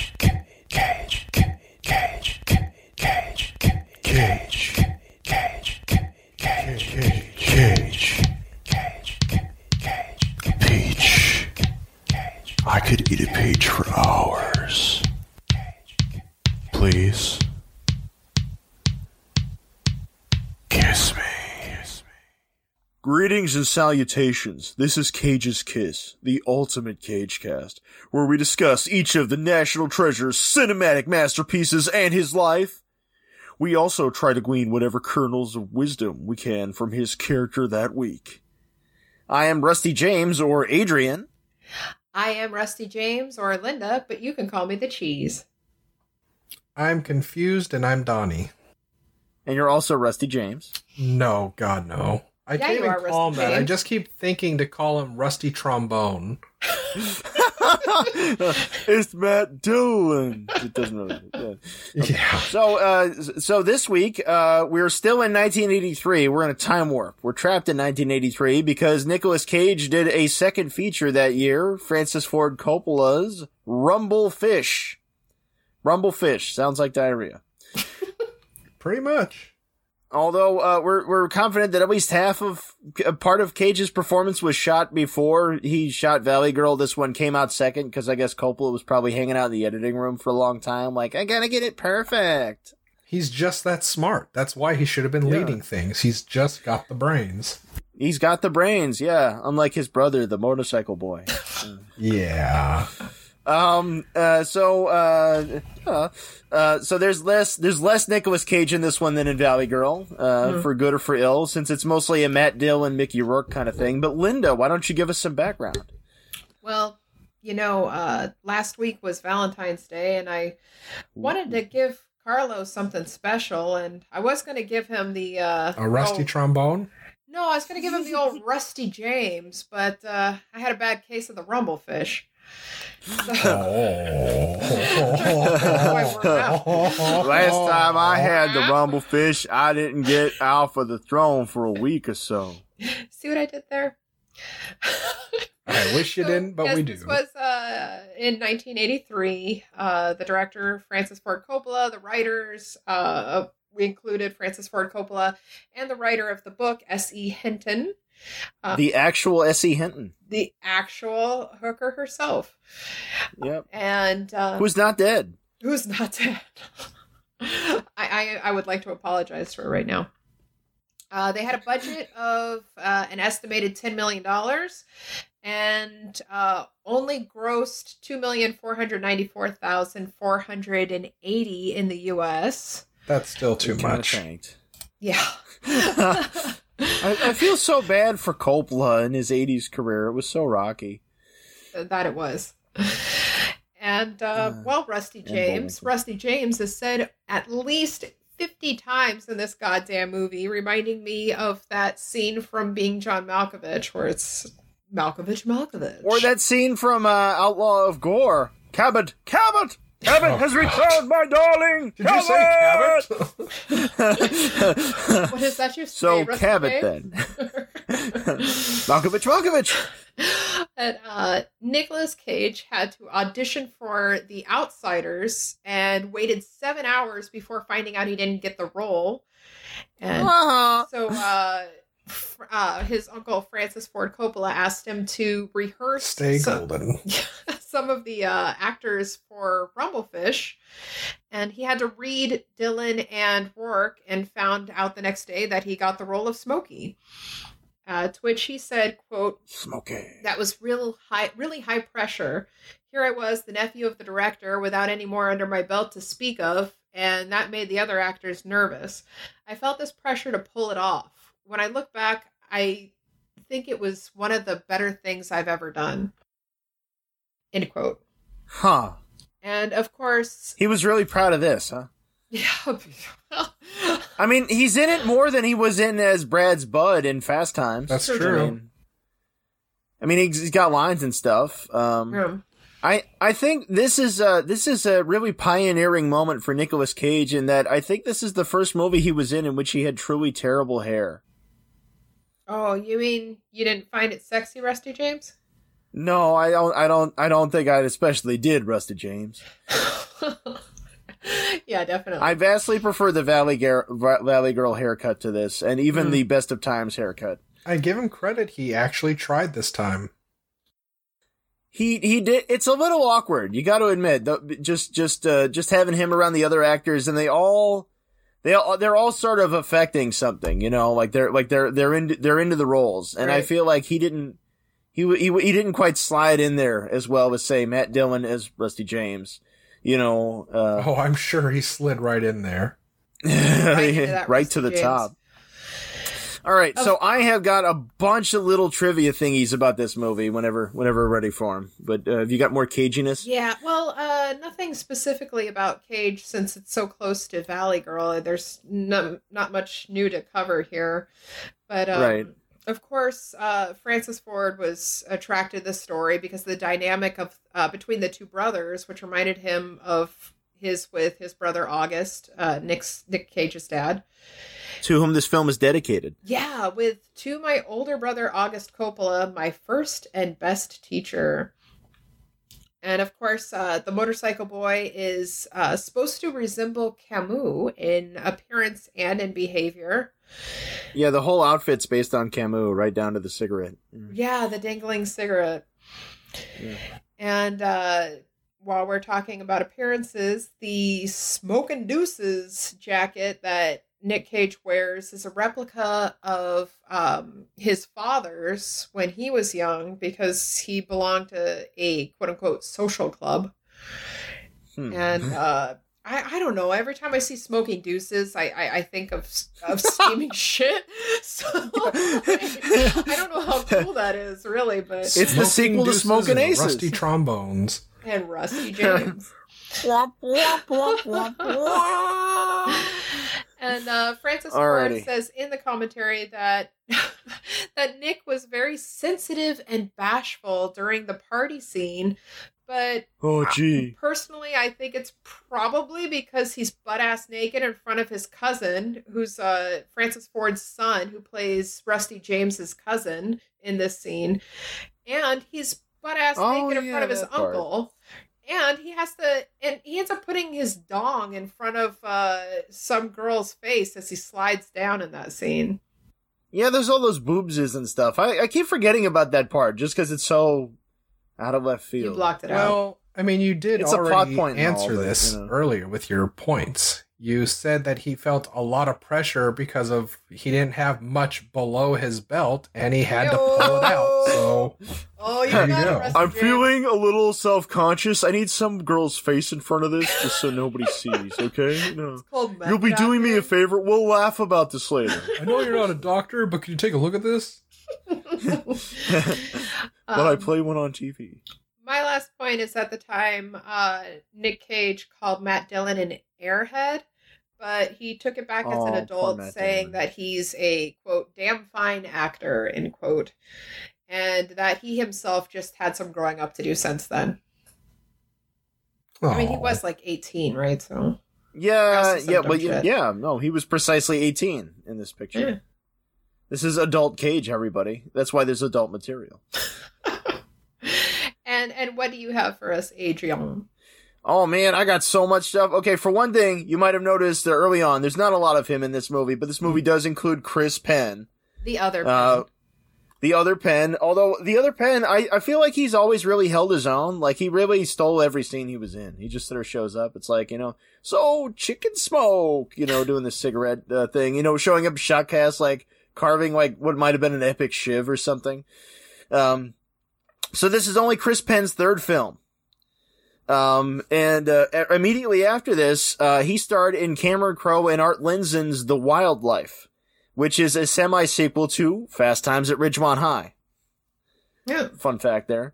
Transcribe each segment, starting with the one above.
Okay. Greetings and salutations. This is Cage's Kiss, the ultimate Cage cast, where we discuss each of the National Treasure's cinematic masterpieces and his life. We also try to glean whatever kernels of wisdom we can from his character that week. I am Rusty James, or Adrian. I am Rusty James or Linda, but you can call me the cheese. I'm confused and I'm Donnie. And you're also Rusty James. No, God, no. I Yeah, can't even call him that. I just keep thinking to call him Rusty Trombone. it's Matt Dillon. It doesn't really. yeah. Yeah. So, uh, so this week, uh, we're still in 1983. We're in a time warp. We're trapped in 1983 because Nicolas Cage did a second feature that year, Francis Ford Coppola's Rumble Fish. Rumble Fish sounds like diarrhea. Pretty much. Although uh, we're we're confident that at least half of a part of Cage's performance was shot before he shot Valley Girl. This one came out second because I guess Coppola was probably hanging out in the editing room for a long time. Like I gotta get it perfect. He's just that smart. That's why he should have been Yeah. leading things. He's just got the brains. He's got the brains, yeah. Unlike his brother, the motorcycle boy. Yeah. Um. Uh. So. Uh. Uh. uh, so there's less. There's less Nicolas Cage in this one than in Valley Girl. Uh. For good or for ill, since it's mostly a Matt Dillon, Mickey Rourke kind of thing. But Linda, why don't you give us some background? Well, you know, uh, last week was Valentine's Day, and I wanted to give Carlos something special, and I was going to give him the uh, A rusty oh, trombone? no, I was going to give him the old Rusty James, but uh, I had a bad case of the rumblefish. Oh. Last time I had the Rumblefish, I didn't get off of the throne for a week or so. See what I did there? I wish you So, didn't, but yes, we do. This was uh, in 1983. Uh, the director Francis Ford Coppola, the writers uh, we included Francis Ford Coppola, and the writer of the book S. E. Hinton, Uh, The actual S.E. Hinton. the actual hooker herself, Yep. and uh, Who's not dead. who's not dead. I, I I would like to apologize for her right now. Uh, they had a budget of uh, an estimated ten million dollars, and uh, only grossed two million four hundred ninety four thousand four hundred and eighty in the U.S. That's still too much. Yeah. I, I feel so bad for Coppola in his 80s career. It was so rocky. that it was. And uh, Uh, well, Rusty James, Rusty James has said at least 50 times in this goddamn movie, reminding me of that scene from Being John Malkovich, where it's Malkovich, Malkovich. Or that scene from uh, Outlaw of Gor. Cabot! Cabot! Cabot Oh, has God. returned, my darling! Did you say Cabot? What is that you say, so, Rusty Cabot James? then. Malkovich, Malkovich! and uh, Nicolas Cage had to audition for The Outsiders and waited seven hours before finding out he didn't get the role. And Uh-huh. so uh, fr- uh, his uncle Francis Ford Coppola asked him to rehearse Stay some, golden. some of the uh, actors for Rumblefish, and he had to read Dillon and Rourke, and found out the next day that he got the role of Smokey. Uh, to which he said, "quote Smokey. that was real high really high pressure here i was the nephew of the director without any more under my belt to speak of and that made the other actors nervous i felt this pressure to pull it off when i look back i think it was one of the better things i've ever done end quote Huh. and of course He was really proud of this, huh? yeah I mean, he's in it more than he was in as Brad's bud in Fast Times. That's I true. mean, I mean, he's, he's got lines and stuff. Um, Yeah. I I think this is a this is a really pioneering moment for Nicolas Cage in that I think this is the first movie he was in in which he had truly terrible hair. Oh you mean you didn't find it sexy rusty james No, I don't. I don't. I don't think I especially did Rusty James. yeah, definitely. I vastly prefer the Valley, Gar- Valley Girl haircut to this, and even Mm. the Best of Times haircut. I give him credit. He actually tried this time. He he did. It's a little awkward. You got to admit. though, Just just uh, just having him around the other actors, and they all they all they're all sort of affecting something. You know, like they're like they're they're into they're into the roles, and I feel like he didn't. He, he he didn't quite slide in there as well as say Matt Dillon as Rusty James, you know, uh, Oh, I'm sure he slid right in there. Right right to the James. top. All right, so I have got a bunch of little trivia thingies about this movie. Whenever, whenever we're ready for them. But uh, have you got more caginess? Yeah, well, uh, nothing specifically about Cage since it's so close to Valley Girl. There's no, not much new to cover here, but um, Right. Of course, uh, Francis Ford was attracted to this story because the dynamic of uh, between the two brothers, which reminded him of his with his brother August, uh, Nick's Nick Cage's dad. To whom this film is dedicated. Yeah, with to my older brother August Coppola, my first and best teacher. And of course, uh, the motorcycle boy is uh, supposed to resemble Camus in appearance and in behavior. Yeah, the whole outfit's based on Camus, right down to the cigarette. Mm. Yeah, the dangling cigarette. Yeah. And uh, while we're talking about appearances, the Smokin' Deuces jacket that Nick Cage wears is a replica of um, his father's when he was young because he belonged to a quote unquote social club. Hmm. And uh, I, I don't know. Every time I see smoking deuces, I, I, I think of of steaming shit. So I don't know how cool that is, really, but It's the Smoking sequel to Deuces Smoking and Aces. Rusty trombones. and Rusty James. And uh, Francis Ford says in the commentary that that Nick was very sensitive and bashful during the party scene, but oh, gee. personally, I think it's probably because he's butt ass naked in front of his cousin, who's uh, Francis Ford's son, who plays Rusty James's cousin in this scene, and he's butt ass Oh, naked in yeah, front of his part. uncle. And he has to, and he ends up putting his dong in front of uh, some girl's face as he slides down in that scene. Yeah, there's all those boobses and stuff. I, I keep forgetting about that part just because it's so out of left field. You blocked it out. Well, I mean, you did It's a plot point point answer but, this you know. earlier with your points. You said that he felt a lot of pressure because of he didn't have much below his belt and he had to pull it out. So Oh, you There you got go. I'm feeling a little self conscious. I need some girl's face in front of this just so nobody sees, okay? No. You'll be doing me a favor. We'll laugh about this later. I know you're not a doctor, but can you take a look at this? but I Um, play one on TV. My last point is at the time, uh, Nick Cage called Matt Dillon an airhead, but he took it back as Oh, an adult, saying Dillon. that he's a quote damn fine actor end quote, and that he himself just had some growing up to do since then. I mean, he was like eighteen, right? So Yeah, yeah, but yeah, shit. yeah, no, he was precisely 18 in this picture. Yeah. This is adult Cage, everybody. That's why there's adult material. and and what do you have for us, Adrian? Oh man, I got so much stuff. Okay, for one thing, you might have noticed that early on, there's not a lot of him in this movie, but this movie does include Chris Penn. The other Uh, the other Penn, although the other Penn, I, I feel like he's always really held his own. Like he really stole every scene he was in. He just sort of shows up. It's like, you know, so chicken smoke, you know, doing the cigarette uh, thing, you know, showing up shotcast, like carving like what might have been an epic shiv or something. Um, so this is only Chris Penn's third film. Um, and, uh, immediately after this, uh, he starred in Cameron Crowe and Art Linson's The Wildlife, which is a semi-sequel to Fast Times at Ridgemont High. yeah. Fun fact there.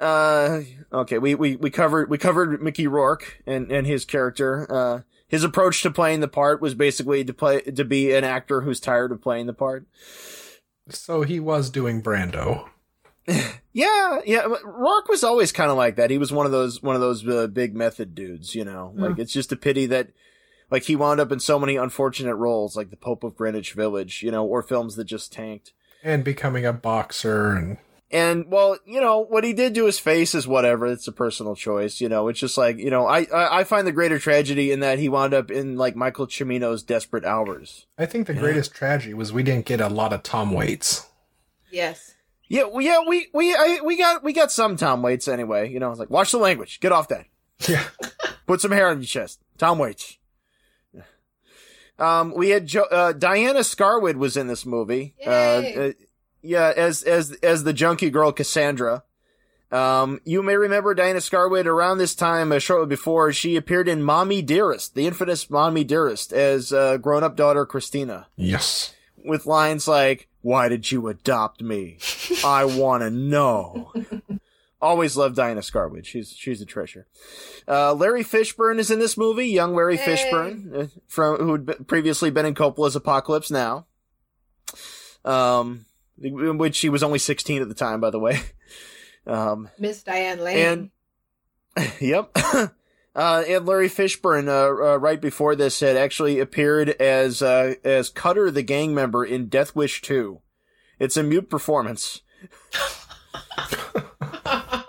Uh, okay, we, we, we covered, we covered Mickey Rourke and, and his character. Uh, his approach to playing the part was basically to play, to be an actor who's tired of playing the part. So he was doing Brando. Yeah, yeah. but Rourke was always kind of like that. He was one of those one of those uh, big method dudes, you know. Like it's just a pity that like he wound up in so many unfortunate roles, like the Pope of Greenwich Village, you know, or films that just tanked. And becoming a boxer and And well, you know, what he did to his face is whatever. It's a personal choice. You know, it's just like, you know, I, I, I find the greater tragedy in that he wound up in like Michael Cimino's Desperate Hours. I think the greatest tragedy was we didn't get a lot of Tom Waits. Yes. Yeah, well, yeah, we, we, I, we got, we got some Tom Waits anyway. You know, it's like, watch the language. Get off that. Yeah. Put some hair on your chest. Tom Waits. Um, we had jo- uh, Diana Scarwid was in this movie. Uh, Yay. uh, yeah, as as as the junkie girl Cassandra. Um, you may remember Diana Scarwid around this time, uh, shortly before, she appeared in Mommy Dearest, the infamous Mommy Dearest, as uh, grown-up daughter Christina, Yes. with lines like, "Why did you adopt me? I want to know." Always loved Diana Scarwid. She's she's a treasure. Uh, Larry Fishburne is in this movie. Young Larry Yay. Fishburne, uh, from who had previously been in Coppola's Apocalypse Now. Um, in which he was only sixteen at the time, by the way. Um, Miss Diane Lane. and yep. Uh, and Larry Fishburne, uh, uh, right before this, had actually appeared as uh, as Cutter, the gang member in Death Wish Two. It's a mute performance.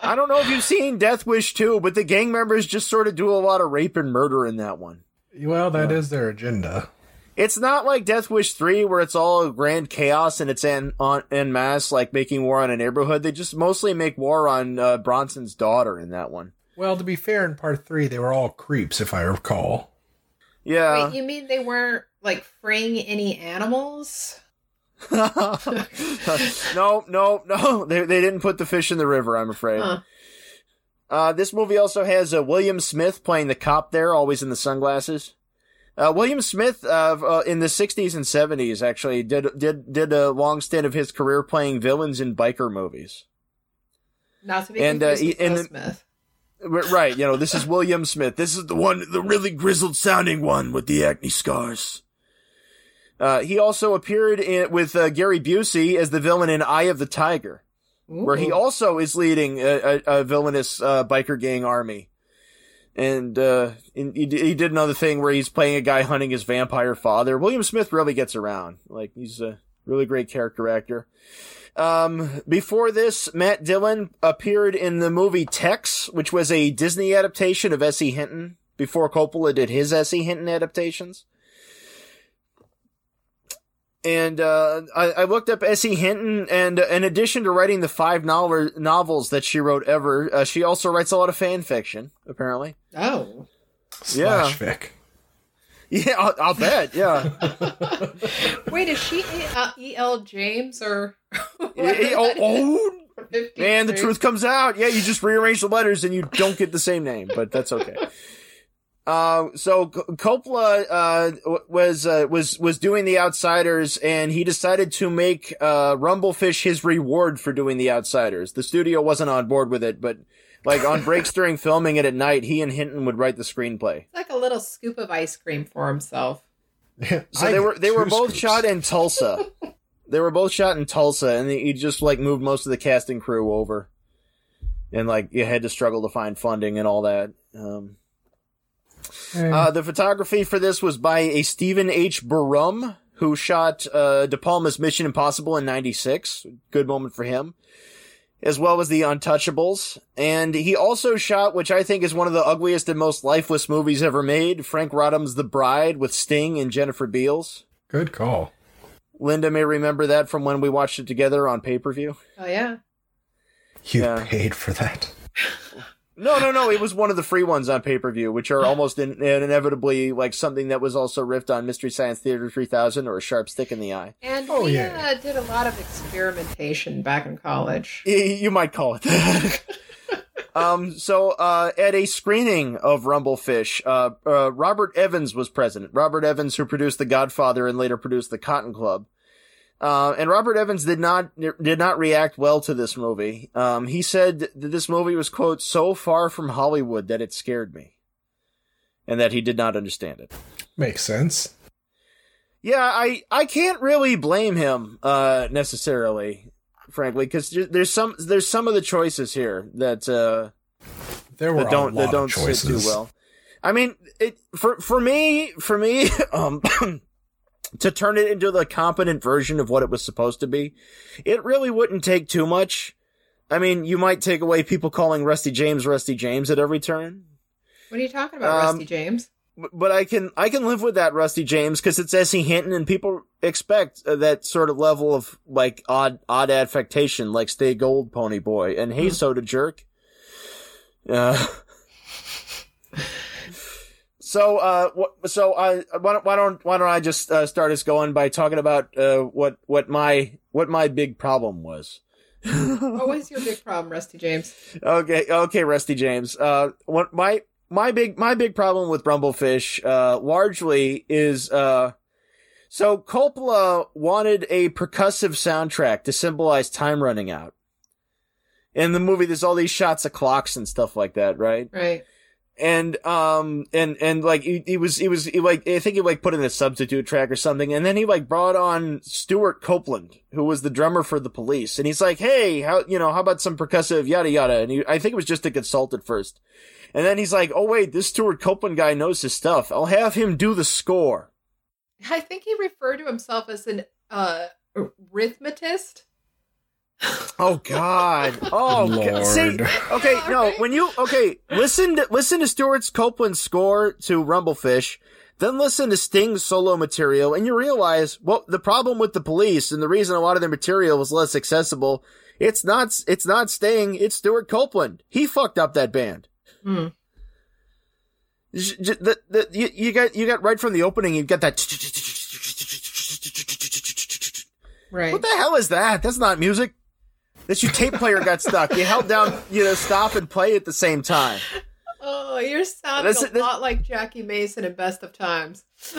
I don't know if you've seen Death Wish 2, but the gang members just sort of do a lot of rape and murder in that one. Well, that is their agenda. It's not like Death Wish 3 where it's all grand chaos and it's en, on, en masse, like making war on a neighborhood. They just mostly make war on uh, Bronson's daughter in that one. Well, to be fair, in part three, they were all creeps, if I recall. Yeah. Wait, you mean they weren't like freeing any animals? no, no, no. They, they didn't put the fish in the river, I'm afraid. Huh. Uh, this movie also has uh, William Smith playing the cop there, always in the sunglasses. Uh, William Smith, uh, uh, in the 60s and 70s, actually did, did, did a long stint of his career playing villains in biker movies. Not to be And, uh, confused with he- and the- Smith. Right, you know, this is William Smith. This is the one, the really grizzled sounding one with the acne scars. Uh, he also appeared in, with uh, Gary Busey as the villain in Eye of the Tiger, where he also is leading a, a, a villainous uh, biker gang army. And uh, in, he, he did another thing where he's playing a guy hunting his vampire father. William Smith really gets around. Like he's a really great character actor. Um, before this, Matt Dillon appeared in the movie Tex, which was a Disney adaptation of S.E. Hinton before Coppola did his S.E. Hinton adaptations. And uh, I, I looked up S.E. Hinton, and uh, in addition to writing the five novel- novels that she wrote ever, uh, she also writes a lot of fan fiction, apparently. Oh. Yeah. Slash fic. Yeah, I'll, I'll bet. Yeah. Wait, is she uh, E.L. James or? Oh, oh, And the truth comes out. Yeah, you just rearrange the letters and you don't get the same name, but that's okay. Uh, so Coppola, uh, was, uh, was, was doing The Outsiders and he decided to make, uh, Rumblefish his reward for doing The Outsiders. The studio wasn't on board with it, but like on breaks during filming it at night, he and Hinton would write the screenplay. It's like a little scoop of ice cream for himself. So I they were, they were both scoops. shot in Tulsa. they were both shot in Tulsa and he just like moved most of the casting crew over. And like you had to struggle to find funding and all that. Um, uh, the photography for this was by a Stephen H. Burum, who shot uh, De Palma's Mission Impossible in '96. Good moment for him, as well as The Untouchables. And he also shot, which I think is one of the ugliest and most lifeless movies ever made, Franc Roddam's The Bride with Sting and Jennifer Beals. good call. Linda may remember that from when we watched it together on pay per view. Oh yeah. You Yeah. paid for that. No, no, no. It was one of the free ones on pay per view, which are almost in, inevitably like something that was also riffed on Mystery Science Theater 3000 or A Sharp Stick in the Eye. And Oh, we yeah. uh, did a lot of experimentation back in college. Y- You might call it that. um, so, uh, at a screening of Rumblefish, uh, uh, Robert Evans was present. Robert Evans, who produced The Godfather and later produced The Cotton Club. Uh, and Robert Evans did not, did not react well to this movie. Um, he said that this movie was, quote, so far from Hollywood that it scared me. And that he did not understand it. Makes sense. Yeah, I, I can't really blame him, uh, necessarily, frankly, because there's some, there's some of the choices here that, uh, There were that don't that don't sit too well. I mean, it for for me for me um to turn it into the competent version of what it was supposed to be, it really wouldn't take too much. I mean, you might take away people calling Rusty James Rusty James at every turn. What are you talking about, Um, Rusty James? But I can I can live with that Rusty James because it's S.E. Hinton and people expect uh, that sort of level of like odd odd affectation like Stay Gold Pony Boy and Hey Hmm. Soda Jerk. Uh, so uh wh- so I why don't why don't why don't I just uh, start us going by talking about uh what what my what my big problem was. What was your big problem, Rusty James? Okay, okay, Rusty James. Uh, what my my big my big problem with Rumblefish, uh, largely is uh, so Coppola wanted a percussive soundtrack to symbolize time running out. In the movie, there's all these shots of clocks and stuff like that, right? Right. And um and and like he, he was he was he like I think he like put in a substitute track or something, and then he like brought on Stuart Copeland, who was the drummer for the Police, and he's like, hey, how you know how about some percussive yada yada, and he, I think it was just a consult at first, and then he's like, oh wait, this Stuart Copeland guy knows his stuff, I'll have him do the score. I think he referred to himself as an uh arithmetist. Oh God! Oh God. Lord. See, okay, no. When you okay, listen to listen to Stuart Copeland's score to Rumblefish, then listen to Sting's solo material, and you realize well the problem with the police and the reason a lot of their material was less accessible. It's not it's not Sting, it's Stuart Copeland. He fucked up that band. Hmm. J- j- The, the, you, you got you got right from the opening. You got that. Right. What the hell is that? That's not music. That your tape player got stuck. You held down, you know, stop and play at the same time. Oh, you're sounding This- a this- lot like Jackie Mason in Best of Times.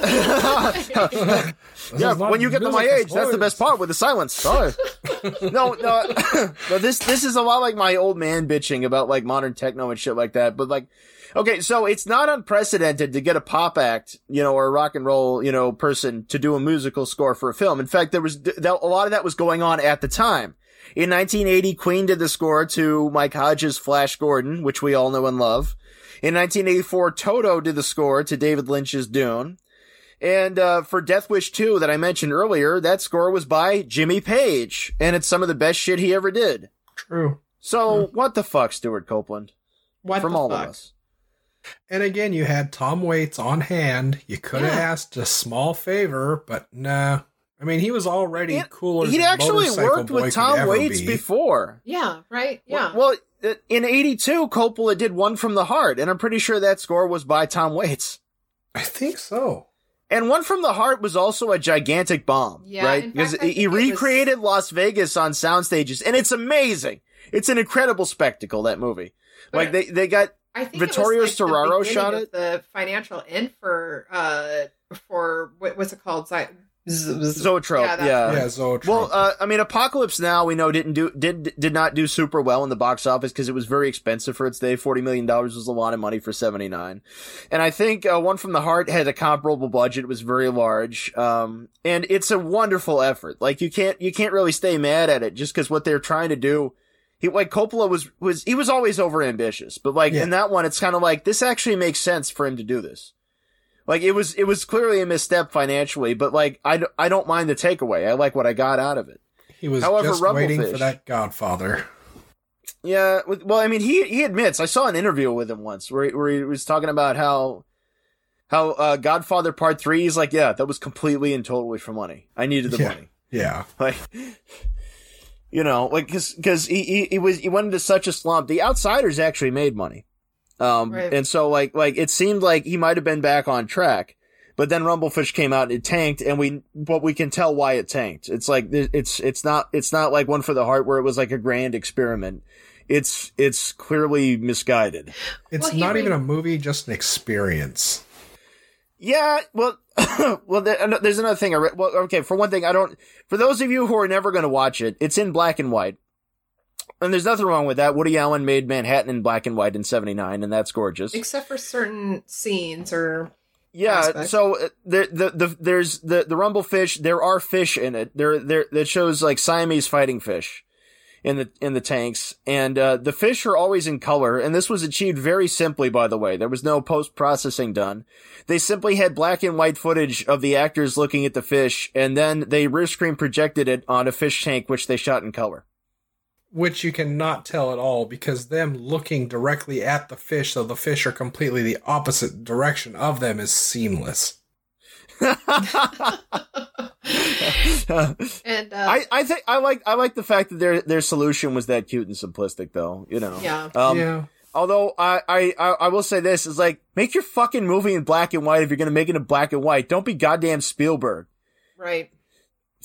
yeah, when you get to my age, that's the best part with the silence. Sorry. no, no, no. This this is a lot like my old man bitching about like modern techno and shit like that. But like, okay, so it's not unprecedented to get a pop act, you know, or a rock and roll, you know, person to do a musical score for a film. In fact, there was th- a lot of that was going on at the time. In 1980, Queen did the score to Mike Hodges' Flash Gordon, which we all know and love. In 1984, Toto did the score to David Lynch's Dune. And uh, for Death Wish 2 that I mentioned earlier, that score was by Jimmy Page, and it's some of the best shit he ever did. True. So what the fuck, Stuart Copeland? What From the all fuck? of us. And again, you had Tom Waits on hand. You could have Yeah. asked a small favor, but nah. I mean, he was already It- cooler. He'd than actually worked with Tom Waits be. before. Yeah, right? Yeah. Well, uh, in '82, Coppola did One from the Heart, and I'm pretty sure that score was by Tom Waits. I think so. And One from the Heart was also a gigantic bomb, Yeah, right? Because fact, he think it was- recreated Las Vegas on sound stages, and it's amazing. It's an incredible spectacle. That movie, But like they they got I think Vittorio it like Storaro shot it? The financial end for uh for what what's it called? Zy- z- z- Zoetrope. Yeah, that's Yeah, yeah, Zoetrope. Well, uh, I mean, Apocalypse Now we know didn't do did did not do super well in the box office because it was very expensive for its day. Forty million dollars was a lot of money for seventy nine, and I think uh, One from the Heart had a comparable budget. It was very large, um, and it's a wonderful effort. Like you can't you can't really stay mad at it just because what they're trying to do. He like Coppola was was he was always over ambitious, but like Yeah. in that one, it's kind of like this actually makes sense for him to do this. Like it was, it was clearly a misstep financially, but like I, d- I don't mind the takeaway. I like what I got out of it. he was however, just waiting for that Godfather. Yeah, well, I mean, he he admits. I saw an interview with him once where he, where he was talking about how how uh, Godfather Part Three. He's like, yeah, that was completely and totally for money. I needed the Yeah. money. Yeah. Like, you know, like because because he, he he was he went into such a slump. The Outsiders actually made money, um, Right. and so like like it seemed like he might have been back on track. But then Rumblefish came out and it tanked, and we but we can tell why it tanked. It's like it's it's not it's not like one for the heart where it was like a grand experiment. It's it's clearly misguided. It's Well, not re- even a movie, just an experience. Yeah, well, well, there's another thing. I re- well, okay, for one thing, I don't. For those of you who are never going to watch it, it's in black and white, and there's nothing wrong with that. Woody Allen made Manhattan in black and white in '79, and that's gorgeous. except for certain scenes or Yeah, aspect. so uh, the, the the there's the the rumble fish. There are fish in it. There there that shows like Siamese fighting fish in the in the tanks, and uh, the fish are always in color. And this was achieved very simply, by the way. There was no post processing done. They simply had black and white footage of the actors looking at the fish, and then they rear screen projected it on a fish tank, which they shot in color. Which you cannot tell at all because them looking directly at the fish, so the fish are completely the opposite direction of them, is seamless. and uh, I, I think I like I like the fact that their their solution was that cute and simplistic though, you know. yeah, Um, yeah. Although I, I I I will say this is like make your fucking movie in black and white if you're gonna make it in black and white. Don't be goddamn Spielberg. right.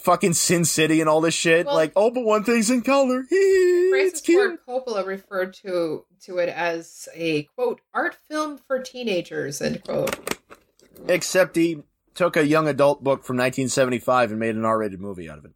Fucking Sin City and all this shit. Well- like, oh, but one thing's in color. Francis. Ford Coppola referred to to it as a quote art film for teenagers end quote. Except he took a young adult book from 1975 and made an R-rated movie out of it.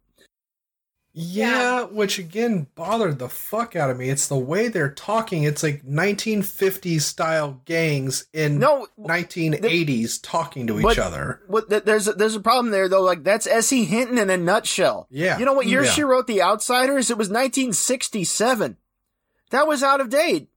Yeah, which again bothered the fuck out of me. It's the way they're talking. It's like 1950s style gangs in No, 1980s talking to But- each other. what there's a, there's a problem there though. Like that's S.E. Hinton in a nutshell. Yeah. You know what year Yeah. she wrote The Outsiders? It was 1967. That was out of date.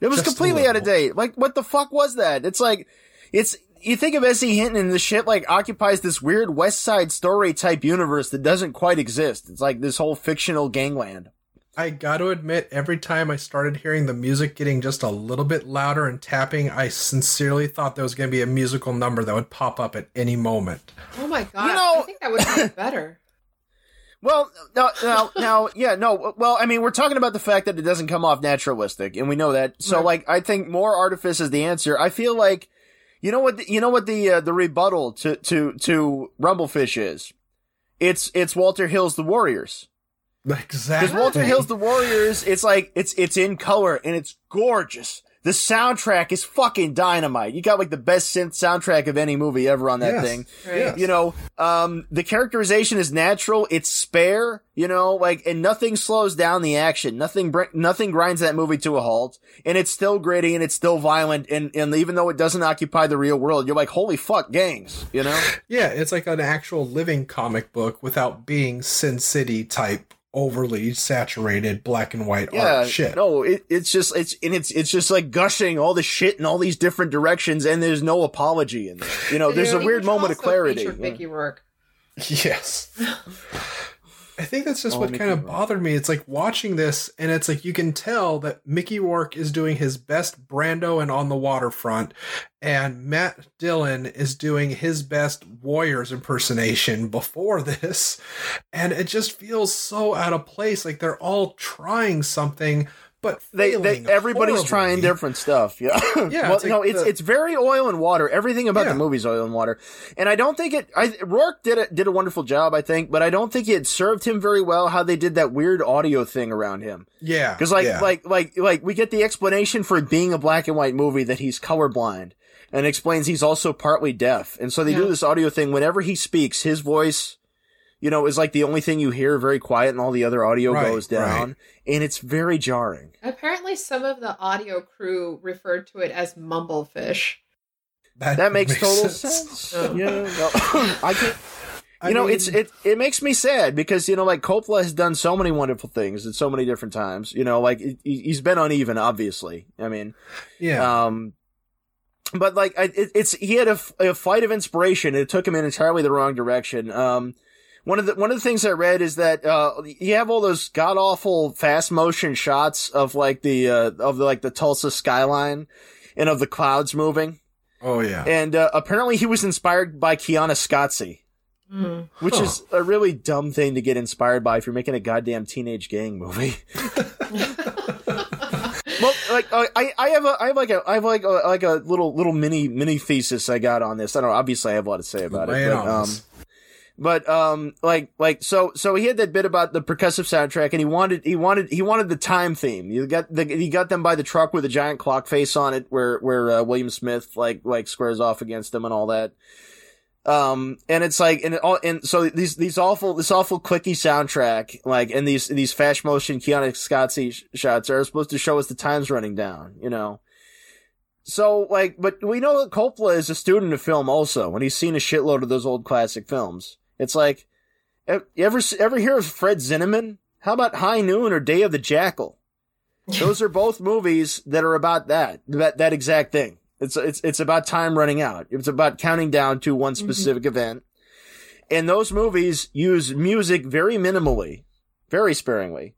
It was Just completely out of date. Like what the fuck was that? It's like it's you think of S.E. Hinton and the shit like occupies this weird West Side Story type universe that doesn't quite exist. It's like this whole fictional gangland. I got to admit, every time I started hearing the music getting just a little bit louder and tapping, I sincerely thought there was going to be a musical number that would pop up at any moment. Oh my god! You know- I think that would be better. Well, no, now, now, yeah, no. Well, I mean, we're talking about the fact that it doesn't come off naturalistic, and we know that. So, Right. like, I think more artifice is the answer. I feel like, you know what, the, you know what the uh, the rebuttal to to to Rumblefish is. It's it's Walter Hill's The Warriors. Exactly. Because Walter Hill's The Warriors, it's like it's it's in color and it's gorgeous. The soundtrack is fucking dynamite. You got like the best synth soundtrack of any movie ever on that Yes. thing. Right. Yes. You know, um, the characterization is natural. It's spare, you know, like, and nothing slows down the action. Nothing, br- nothing grinds that movie to a halt. And it's still gritty and it's still violent. And, and even though it doesn't occupy the real world, you're like, holy fuck, gangs, you know? Yeah, it's like an actual living comic book without being Sin City type overly saturated black and white yeah. art shit. No, it, it's just, it's, and it's, it's just like gushing all the shit in all these different directions and there's no apology in there. You know, there's Yeah, a weird moment of clarity. featured Mickey Rourke. Yes. I think that's just Oh, what Mickey kind of Rourke. bothered me. It's like watching this, and it's like you can tell that Mickey Rourke is doing his best Brando and on the waterfront, and Matt Dillon is doing his best Warriors impersonation before this. And it just feels so out of place. Like they're all trying something, but They, they, everybody's trying different stuff. Yeah. Yeah, well, it's like no, it's, the- it's very oil and water. Everything about Yeah. the movie's oil and water. And I don't think it, I, Rourke did a, did a wonderful job, I think, but I don't think it served him very well how they did that weird audio thing around him. Yeah. Cause like, yeah. like, like, like, we get the explanation for being a black and white movie that he's colorblind and explains he's also partly deaf. And so they do this audio thing. Whenever he speaks, his voice, you know, is like the only thing you hear very quiet and all the other audio Right, goes down. And it's very jarring. Apparently, some of the audio crew referred to it as mumblefish. That makes total sense. Oh. Yeah, no, I can't. I You know, mean, it's it it makes me sad because you know, like Coppola has done so many wonderful things at so many different times. You know, like he- he's been uneven, obviously. I mean, yeah. um, but like I, it, it's he had a, a, flight of inspiration. It took him in entirely the wrong direction. Um, one of the one of the things I read is that uh, you have all those god awful fast motion shots of like the uh, of the, like the Tulsa skyline and of the clouds moving. oh yeah. And uh, apparently he was inspired by Koyaanisqatsi, Mm. which Huh. is a really dumb thing to get inspired by if you're making a goddamn teenage gang movie. well, like uh, I, I have a, I have like a, I have like a, like a little, little mini, mini thesis I got on this. I don't know. Obviously, I have a lot to say about Lay it, it but um, us. But um, like, like so, so he had that bit about the percussive soundtrack, and he wanted, he wanted, he wanted the time theme. You got the, he got them by the truck with a giant clock face on it, where where uh, William Smith like like squares off against him and all that. Um, and it's like, and it all, and so these, these awful, this awful clicky soundtrack, like, and these, these fast motion Koyaanisqatsi sh- shots are supposed to show us the time's running down, you know? So, like, but we know that Coppola is a student of film also, when he's seen a shitload of those old classic films. It's like, you ever, ever hear of Fred Zinnemann? How about High Noon or Day of the Jackal? Those are both movies that are about that, that, that exact thing. It's, it's, it's about time running out. It's about counting down to one specific event. And those movies use music very minimally, very sparingly.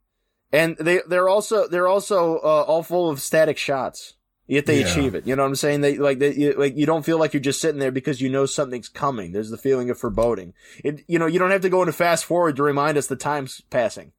and they they're also they're also uh, all full of static shots. Yet they Yeah. achieve it. You know what I'm saying? They like they you, like you don't feel like you're just sitting there because you know something's coming. There's the feeling of foreboding. It you know you don't have to go into fast forward to remind us the time's passing.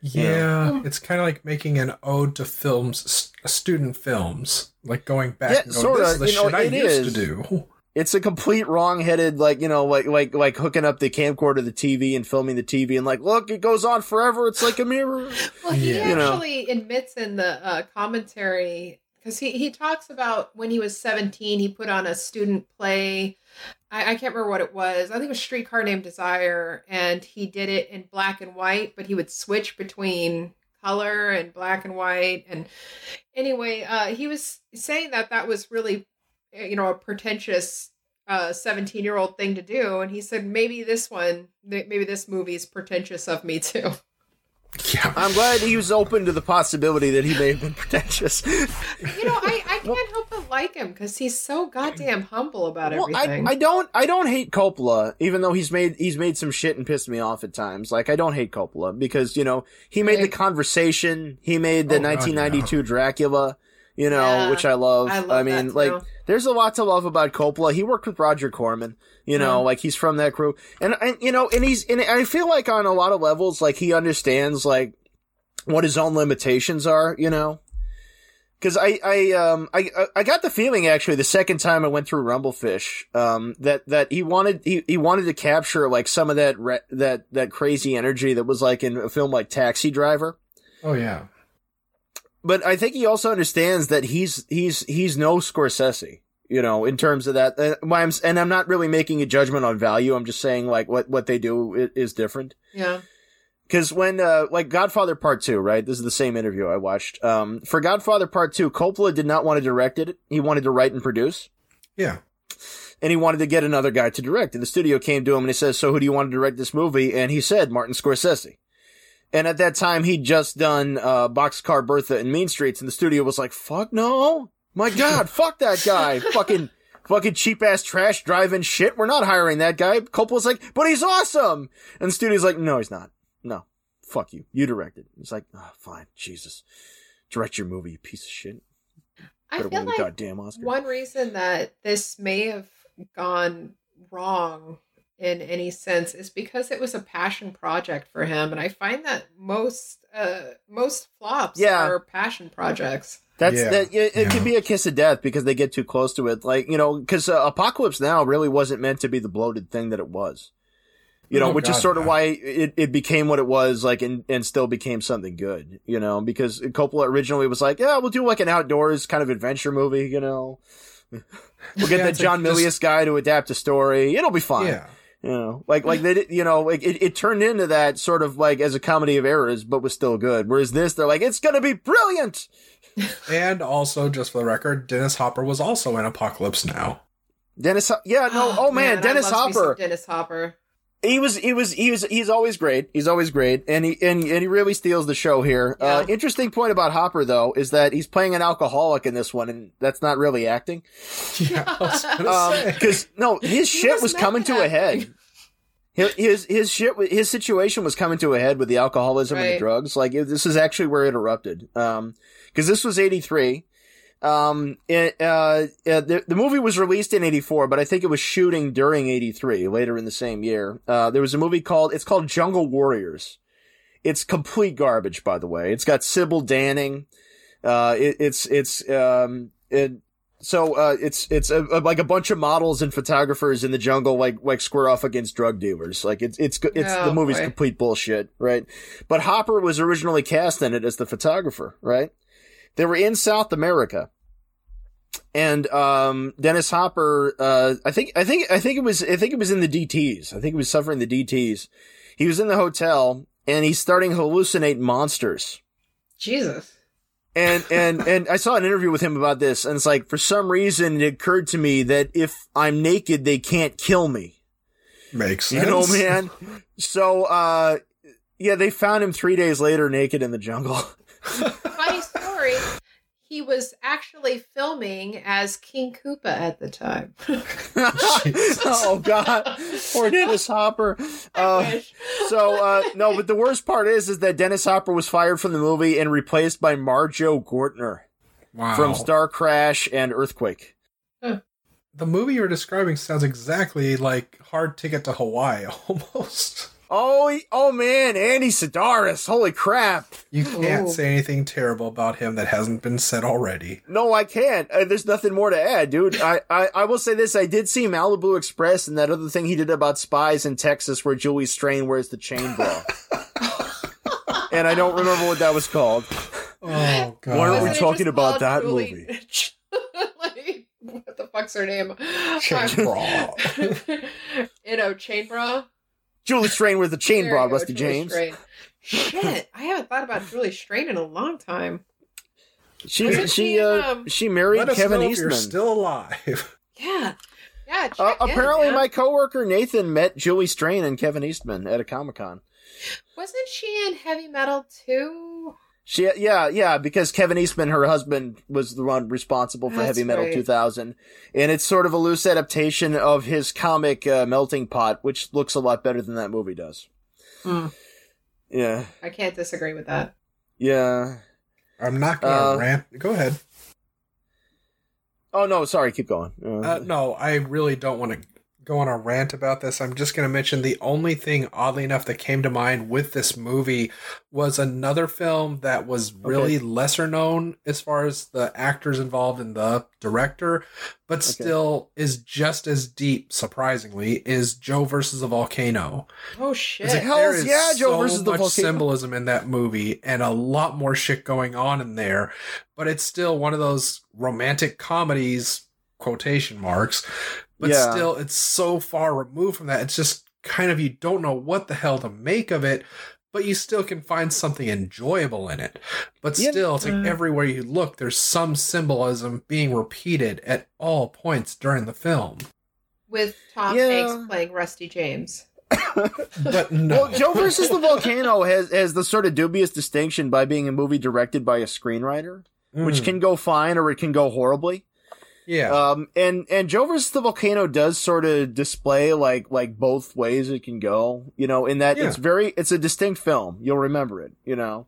Yeah, it's kind of like making an ode to films, student films, like going back Yeah, and going, sorta, is the you know, shit I it used to do. It's a complete wrong-headed like you know like like like hooking up the camcorder to the TV and filming the TV and like look it goes on forever. It's like a mirror. Well, he Yeah. You know. actually admits in the uh, commentary because he, he talks about when he was 17, he put on a student play. I, I can't remember what it was. I think it was Streetcar Named Desire, and he did it in black and white, but he would switch between color and black and white. And anyway, uh, he was saying that that was really, uh, you know, a pretentious. Uh, 17 year old thing to do and he said maybe this one maybe this movie is pretentious of me too Yeah, I'm glad he was open to the possibility that he may have been pretentious. You know, I, I can't help but like him because he's so goddamn humble about Well, I, everything. I don't I don't hate Coppola, even though he's made he's made some shit and pissed me off at times. Like I don't hate Coppola because you know he made the conversation, he made the Oh, God, 1992 Dracula, you know, Yeah, which I love. I love mean, that like too. There's a lot to love about Coppola. He worked with Roger Corman, you know, Yeah. like he's from that crew, and and you know, and he's and I feel like on a lot of levels, like he understands like what his own limitations are, you know. Because I, I, um, I, I got the feeling actually the second time I went through Rumblefish, um, that, that he wanted, he, he wanted to capture like some of that, re- that, that crazy energy that was like in a film like Taxi Driver. oh yeah, But I think he also understands that he's, he's, he's no Scorsese, you know, in terms of that. Uh, why I'm, s- and I'm not really making a judgment on value. I'm just saying like what, what they do is different. yeah. Cause when, uh, like Godfather Part 2, right? This is the same interview I watched. Um, for Godfather Part 2, Coppola did not want to direct it. He wanted to write and produce. yeah. And he wanted to get another guy to direct. And the studio came to him and he says, so who do you want to direct this movie? And he said, Martin Scorsese. And at that time, he'd just done, uh, Boxcar Bertha and Mean Streets. And the studio was like, fuck no. My God, fuck that guy. Fucking, fucking cheap ass trash driving shit. We're not hiring that guy. Coppola's like, but he's awesome. And the studio's like, no, he's not. No. Fuck you. You directed. He's like, oh, fine. Jesus. Direct your movie, you piece of shit. I feel like goddamn Oscar. one reason that this may have gone wrong in any sense is because it was a passion project for him, and I find that most uh, most flops Yeah. are passion projects. That's Yeah. that. It, it Yeah. can be a kiss of death because they get too close to it. Like you know, because uh, Apocalypse Now really wasn't meant to be the bloated thing that it was. You know, Oh, which is sort of no. why it, it became what it was, like, and, and still became something good. You know, because Coppola originally was like, yeah, we'll do like an outdoors kind of adventure movie. You know, we'll get Yeah, the it's like John just- Milius guy to adapt a story. It'll be fine. Yeah. You know, like like they, you know, like it, it turned into that sort of like as a comedy of errors, but was still good. Whereas this, they're like, it's gonna be brilliant. And also, just for the record, Dennis Hopper was also in Apocalypse Now. Dennis, Ho- yeah, no, oh, man, I Dennis love Hopper. Dennis Hopper. He was, he was, he was, he's always great. He's always great, and he and, and he really steals the show here. Uh, interesting point about Hopper though is that he's playing an alcoholic in this one, and that's not really acting. Yeah, I Um, because no, his shit was was coming to a head. His his his shit his situation was coming to a head with the alcoholism and the drugs. Like it, this is actually where it erupted. Um, because this was eighty three. Um, it, uh, uh, the, the movie was released in 84, but I think it was shooting during 83, later in the same year. Uh, there was a movie called, it's called Jungle Warriors. It's complete garbage, by the way. It's got Sybil Danning. Uh, it, it's, it's, um, it, so, uh, it's, it's a, a- like a bunch of models and photographers in the jungle, like, like square off against drug dealers. Like it's, it's, it's, Oh, the movie's boy. complete bullshit, right? But Hopper was originally cast in it as the photographer, right? They were in South America. And um Dennis Hopper uh I think I think I think it was I think it was in the DTs. I think he was suffering the DTs. He was in the hotel and he's starting to hallucinate monsters. Jesus. And and and I saw an interview with him about this and it's like for some reason it occurred to me that if I'm naked they can't kill me. Makes sense. You know, man. So uh yeah, they found him 3 days later naked in the jungle. Funny story. he was actually filming as King Koopa at the time. oh God, poor Dennis Hopper. Uh, so uh, no, but the worst part is, is that Dennis Hopper was fired from the movie and replaced by Marjoe Gortner Wow. from Star Crash and Earthquake. the movie you're describing sounds exactly like Hard Ticket to Hawaii, almost. Oh, he- oh man, Andy Sidaris! Holy crap! You can't Ooh. say anything terrible about him that hasn't been said already. No, I can't. Uh, there's nothing more to add, dude. I, I, I will say this: I did see Malibu Express and that other thing he did about spies in Texas, where Julie Strain wears the chain bra, and I don't remember what that was called. Oh God. Why aren't we Wasn't talking about that Julie- movie? like, what the fuck's her name? Chain bra. you know, chain bra. Julie Strain wears the chain There bra, Rusty Julie James. Strain. Shit, I haven't thought about Julie Strain in a long time. She Wasn't she she, uh um, she married Let us Kevin know if Eastman. you're still alive. Yeah, yeah. Check uh, in, apparently, man. my coworker Nathan met Julie Strain and Kevin Eastman at a Comic Con. wasn't she in heavy metal too? She, yeah, yeah, because Kevin Eastman, her husband, was the one responsible for That's Heavy Metal right. 2000, and it's sort of a loose adaptation of his comic uh, Melting Pot, which looks a lot better than that movie does. Hmm. Yeah, I can't disagree with that. yeah. I'm not going to Uh, rant. Go ahead. Oh no, sorry, keep going. Uh, Uh, no, I really don't want to go on a rant about this. I'm just going to mention the only thing, oddly enough, that came to mind with this movie was another film that was really lesser known as far as the actors involved and the director, but still is just as deep, surprisingly, is Joe versus a volcano. Oh shit! like, Hells there is yeah, Joe so versus the volcano. symbolism in that movie and a lot more shit going on in there, but it's still one of those romantic comedies, quotation marks. But Yeah. still, it's so far removed from that. It's just kind of you don't know what the hell to make of it, but you still can find something enjoyable in it. But Yeah. still, it's like Mm. everywhere you look, there's some symbolism being repeated at all points during the film. With Tom Yeah. Hanks playing Rusty James. But no. Well, Joe versus the Volcano has has the sort of dubious distinction by being a movie directed by a screenwriter, which Mm. can go fine or it can go horribly. Yeah. Um, and and Joe versus the volcano does sort of display like like both ways it can go. You know, in that Yeah. it's very it's a distinct film. You'll remember it. You know,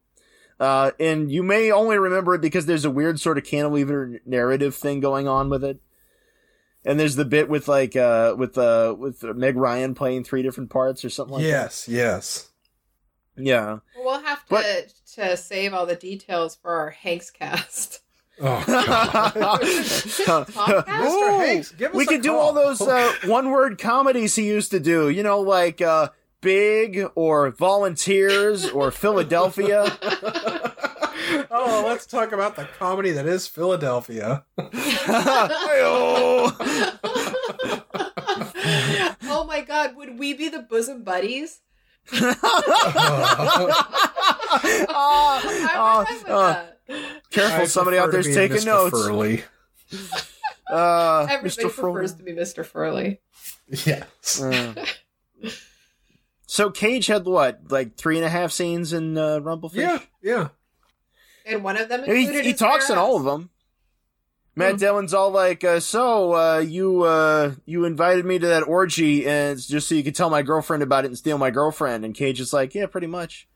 uh, and you may only remember it because there's a weird sort of cantilever narrative thing going on with it. And there's the bit with like uh with uh with Meg Ryan playing three different parts or something like that. yes, yes. Yeah. We'll have to But- to save all the details for our Hanks cast. Oh, God. Podcast? Ooh, Hanks, give us we a could do all those uh, one word comedies he used to do. You know, like uh, Big or Volunteers or Philadelphia. oh, let's talk about the comedy that is Philadelphia. oh my god, would we be the bosom buddies? Ah, I'm fine with that. Careful, I somebody out there's taking Mr. notes. Furley. Uh, Everybody Mr. prefers Froman. to be Mr. Furley. Yes. Uh. so Cage had what, like three and a half scenes in uh, Rumblefish? Yeah, yeah. And one of them He, included he his talks in all of them. Matt Hmm. Dillon's all like, uh, "So, uh, you uh, you invited me to that orgy, and just so you could tell my girlfriend about it and steal my girlfriend." And Cage is like, "Yeah, pretty much."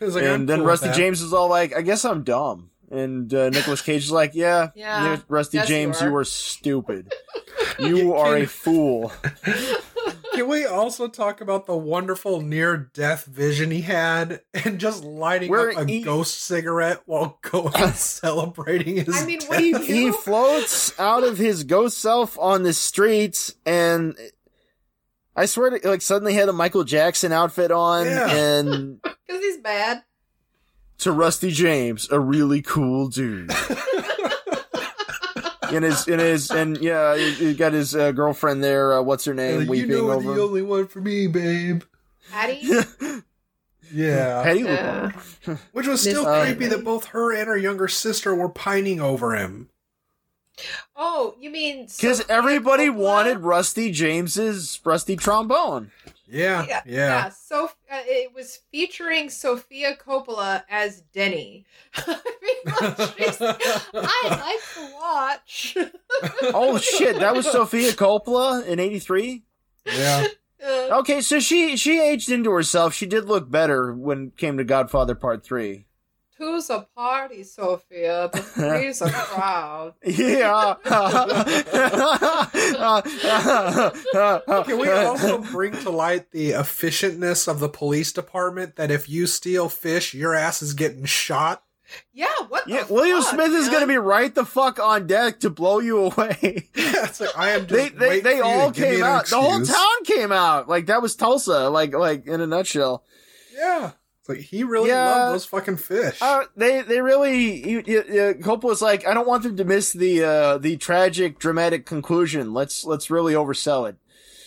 It was like, and then cool Rusty. James is all like, "I guess I'm dumb." And uh, Nicholas Cage is like, "Yeah, Yeah, Rusty yes, you James, are." you, are stupid. you are a fool." Can we also talk about the wonderful near-death vision he had, and just lighting Where up a he- ghost cigarette while going and celebrating his? I mean, what do you death? do? he floats out of his ghost self on the streets and I swear to like suddenly had a Michael Jackson outfit on Yeah. and Because he's bad. to Rusty James, a really cool dude. in his in his and yeah, he, he got his uh, girlfriend there, uh, what's her name, you weeping know you're over the only one for me, babe. Patty? Yeah, Patty Yeah. which was still creepy Bailey. that both her and her younger sister were pining over him. Oh, you mean Because everybody Coppola? wanted Rusty James's rusty trombone. Yeah, Yeah, yeah. yeah. So uh, it was featuring Sofia Coppola as Denny. I mean, like, she's- I like to watch. Oh shit, that was Sofia Coppola in '83. yeah. Uh, Okay, so she she aged into herself. She did look better when it came to Godfather Part Three. Two's a party, Sofia, but three's a crowd. Yeah. Can we also bring to light the efficientness of the police department that if you steal fish, your ass is getting shot? Yeah, what the Yeah, William fuck, Smith is going to be right the fuck on deck to blow you away. it's like I am just they they, they all to give me came out. The whole town came out. Like that was Tulsa. Like like in a nutshell. Yeah. It's like he really Yeah. loved those fucking fish. Uh, they they really. You, you, you, Coppola's like, I don't want them to miss the uh, the tragic, dramatic conclusion. Let's let's really oversell it.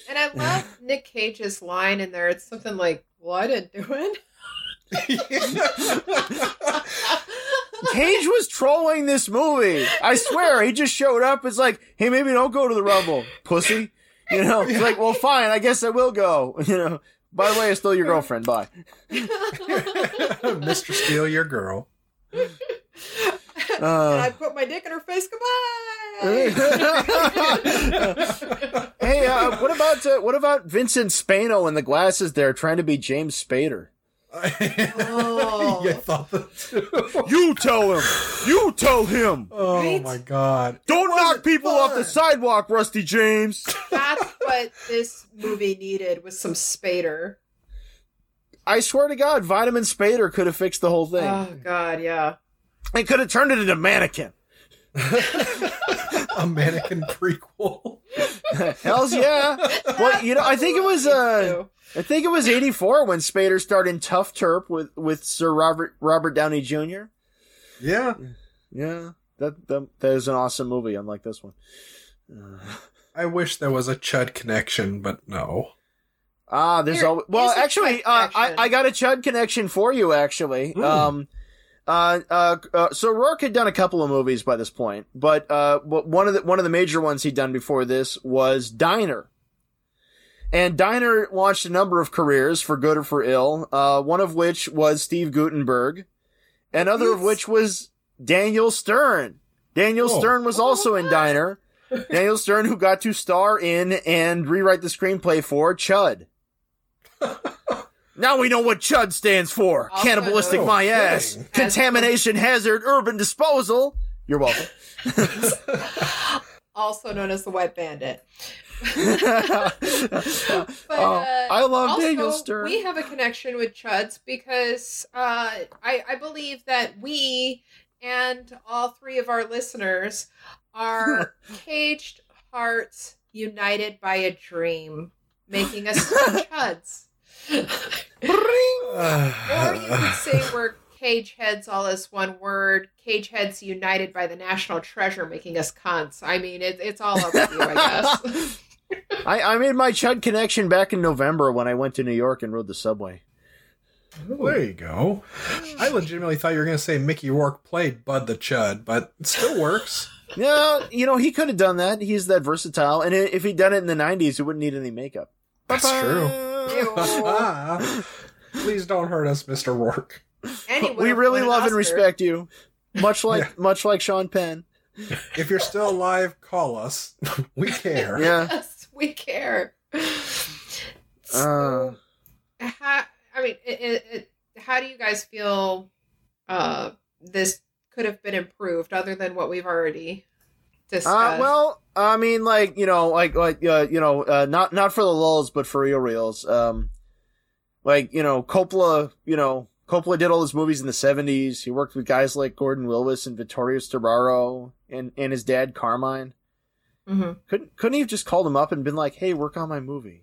And I love Nick Cage's line in there. It's something like, "Well, I didn't do it." Cage was trolling this movie. I swear, he just showed up. It's like, hey, maybe don't go to the Rumble, pussy. You know, it's like, well, fine. I guess I will go. You know. By the way, I stole your girlfriend. Bye. Mr. Steal your girl. and Uh, I put my dick in her face. Goodbye. hey, uh, what about uh, what about Vincent Spano in the glasses there, trying to be James Spader? Oh. you thought that too. You tell him. You tell him. Oh Right? my god. Don't knock wasn't people off the sidewalk, Rusty James. That's what this movie needed was some Spader. I swear to God, Vitamin Spader could have fixed the whole thing. Oh God, yeah. It could have turned it into mannequin. A mannequin prequel. Hell's yeah. Well, you know, I think it was uh, I think it was '84 when Spader starred in Tuff Turf with with Sir Robert Robert Downey Jr. Yeah. Yeah, that that, that is an awesome movie. Unlike this one. Uh, I wish there was a Chud connection, but no. Ah, there's Here always well. Actually, uh, I. I got a Chud connection for you. Actually, Hmm. um, uh, uh, uh, so Rourke had done a couple of movies by this point, but uh, one of the one of the major ones he'd done before this was Diner. And Diner launched a number of careers for good or for ill. Uh, one of which was Steve Guttenberg, and other of which was Daniel Stern. Daniel Oh. Stern was also in Diner. Daniel Stern, who got to star in and rewrite the screenplay for Chud. now we know what Chud stands for. Cannibalistic my Oh, ass. Contamination hazard urban disposal. You're welcome. Also known as the Wet Bandit. oh, But, uh, I love also, Daniel Stern. We have a connection with Chuds because uh, I, I believe that we and all three of our listeners are caged hearts united by a dream, making us Chuds. or you could say we're cage heads all as one word, cage heads united by the national treasure, making us cunts. I mean, it, it's all up to you, I guess. I, I made my Chud connection back in November when I went to New York and rode the subway. there you go. I legitimately thought you were going to say Mickey Rourke played Bud the Chud, but it still works. Yeah, you know, he could have done that. He's that versatile. And if he'd done it in the 90s, he wouldn't need any makeup. That's Ba-ba. Ew. Ah. Please don't hurt us, Mr. Rourke. Anyone we really won an love and respect you. Much like Yeah. much like Sean Penn. If you're still alive, call us. We care. Yeah. Yes, we care. Uh, how, I mean, it, it, it, how do you guys feel uh, this could have been improved other than what we've already discussed? Uh, well, I mean, like you know, like like uh, you know, uh, not not for the lulls, but for real reels. Um, like you know, Coppola, you know, Coppola did all his movies in the seventies. He worked with guys like Gordon Willis and Vittorio Storaro, and and his dad Carmine. Mhm. Couldn't couldn't he have just called him up and been like, "Hey, work on my movie"?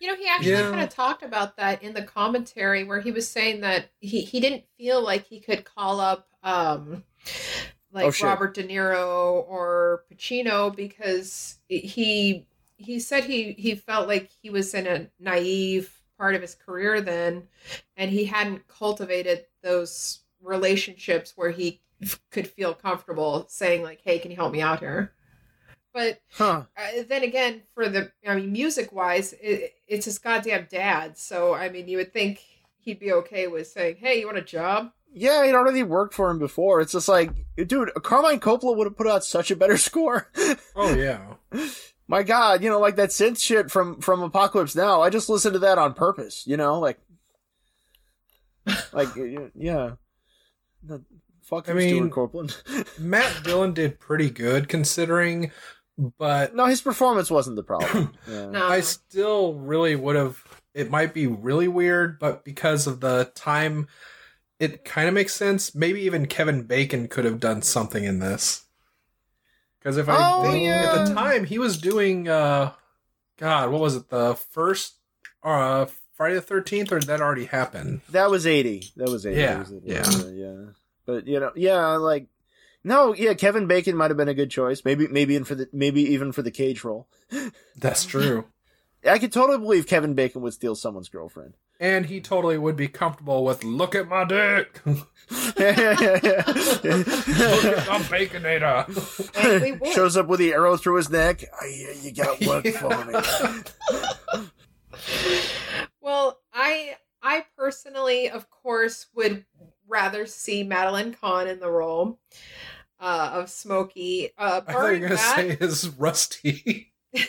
You know, he actually Yeah. kind of talked about that in the commentary where he was saying that he, he didn't feel like he could call up um like Oh. Robert De Niro or Pacino because he he said he he felt like he was in a naive part of his career then and he hadn't cultivated those relationships where he could feel comfortable saying like hey can you help me out here but Huh. uh, then again, for the I mean, music wise, it, it's his goddamn dad. So I mean, you would think he'd be okay with saying, "Hey, you want a job?" Yeah, it already worked for him before. It's just like, dude, Carmine Coppola would have put out such a better score. Oh yeah. My God, you know, like that synth shit from from Apocalypse Now. I just listened to that on purpose. You know, like, like, yeah. The, fuck I mean- Stewart Copeland. Matt Dillon did pretty good considering, but no, his performance wasn't the problem. Yeah. No, I still really would have. It might be really weird, but because of the time, it kind of makes sense. Maybe even Kevin Bacon could have done something in this. Because if I Oh, think at the time he was doing, uh, God, what was it? The first uh, Friday the Thirteenth, or did that already happened? That was eighty. That was eighty. Yeah, was it. yeah. yeah. But you know, yeah, like no, yeah, Kevin Bacon might have been a good choice. Maybe, maybe even for the maybe even for the cage role. That's true. I could totally believe Kevin Bacon would steal someone's girlfriend. and he totally would be comfortable with "Look at my dick, look at my baconator." And we would. Shows up with the arrow through his neck. Ah, I hear you got work for me. Well, I I personally, of course, would rather see Madeline Kahn in the role uh, of Smokey. Uh, I thought you were gonna that, say is Rusty.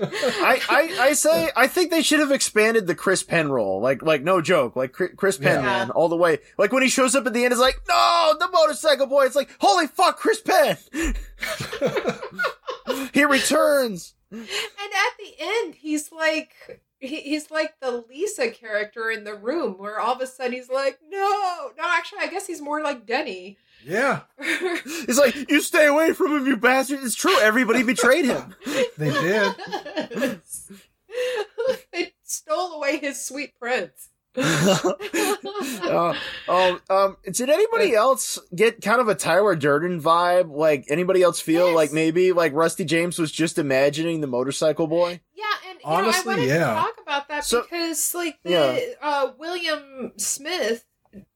I, I, I say I think they should have expanded the Chris Penn role. Like like no joke. Like Chris Penn Yeah. man all the way. Like when he shows up at the end, it's like no, the motorcycle boy. It's like holy fuck, Chris Penn. he returns. and at the end, he's like. He, he's like the Lisa character in the room, where all of a sudden he's like, "No, no." Actually, I guess he's more like Denny. Yeah, He's like, you stay away from him, you bastard. It's true. Everybody betrayed him. they did. they stole away his sweet prince. uh, um, um, did anybody else get kind of a Tyler Durden vibe? Like anybody else feel Yes. like maybe like Rusty James was just imagining the motorcycle boy? Yeah, and you Honestly, know, I wanted yeah. to talk about that So- because, like, the Yeah. uh, William Smith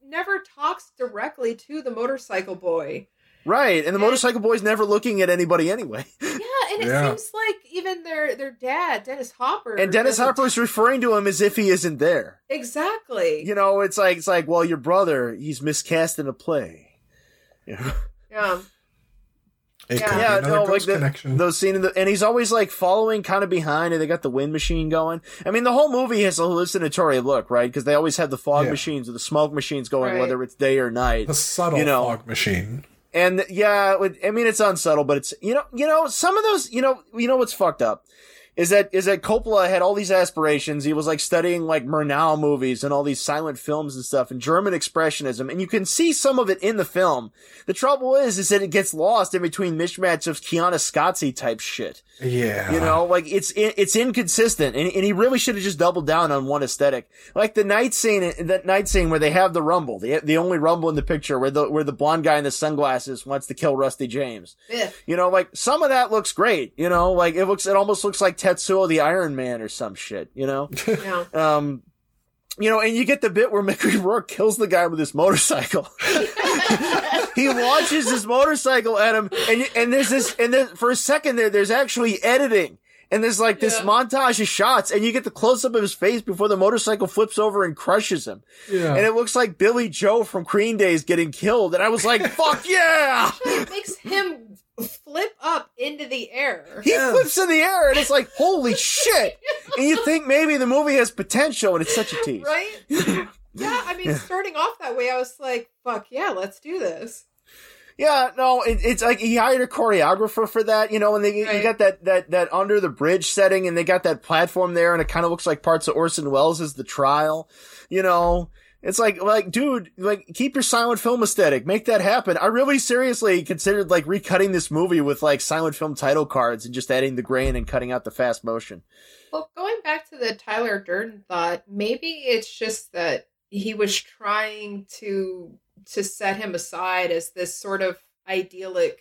never talks directly to the motorcycle boy. Right, and the And- motorcycle boy's never looking at anybody anyway. Yeah, and it Yeah. seems like even their their dad, Dennis Hopper, And Dennis Hopper is referring to him as if he isn't there. exactly. You know, it's like it's like, well, your brother, he's miscast in a play. Yeah. yeah, It Yeah. could Yeah, be another no, like the- connection. those scene in the, and he's always like following kind of behind and they got the wind machine going. I mean, the whole movie has a hallucinatory look, right? Because they always have the fog Yeah. machines or the smoke machines going, Right. whether it's day or night. the subtle you know. fog machine. And yeah, I mean, it's unsubtle, but it's, you know, you know, some of those, you know, you know what's fucked up? Is that, is that Coppola had all these aspirations. He was like studying like Murnau movies and all these silent films and stuff and German expressionism. And you can see some of it in the film. The trouble is, is that it gets lost in between mismatch of Koyaanisqatsi type shit. Yeah, You know, like it's it's inconsistent, and, and he really should have just doubled down on one aesthetic, like the night scene, that night scene where they have the rumble, the the only rumble in the picture, where the where the blonde guy in the sunglasses wants to kill Rusty James. Biff. You know, like some of that looks great. You know, like it looks, it almost looks like Tetsuo the Iron Man or some shit. You know, Yeah. um, you know, and you get the bit where Mickey Rourke kills the guy with his motorcycle. he launches his motorcycle at him, and and there's this, and then for a second there, there's actually editing, and there's like this Yeah. montage of shots, and you get the close up of his face before the motorcycle flips over and crushes him, yeah. and it looks like Billie Joe from Green Day is getting killed, and I was like, "Fuck yeah!" It makes him flip up into the air. He Yes. flips in the air, and it's like, "Holy shit!" And you think maybe the movie has potential, and it's such a tease. Right? Yeah, I mean, starting off that way, I was like, fuck yeah, let's do this. Yeah, no, it, it's like he hired a choreographer for that, you know, and they you got that that that under the bridge setting, and they got that platform there, and it kind of looks like parts of Orson Welles' The Trial, you know. It's like, like, dude, like, keep your silent film aesthetic, make that happen. I really seriously considered like recutting this movie with like silent film title cards and just adding the grain and cutting out the fast motion. Well, going back to the Tyler Durden thought, maybe it's just that he was trying to to set him aside as this sort of idyllic,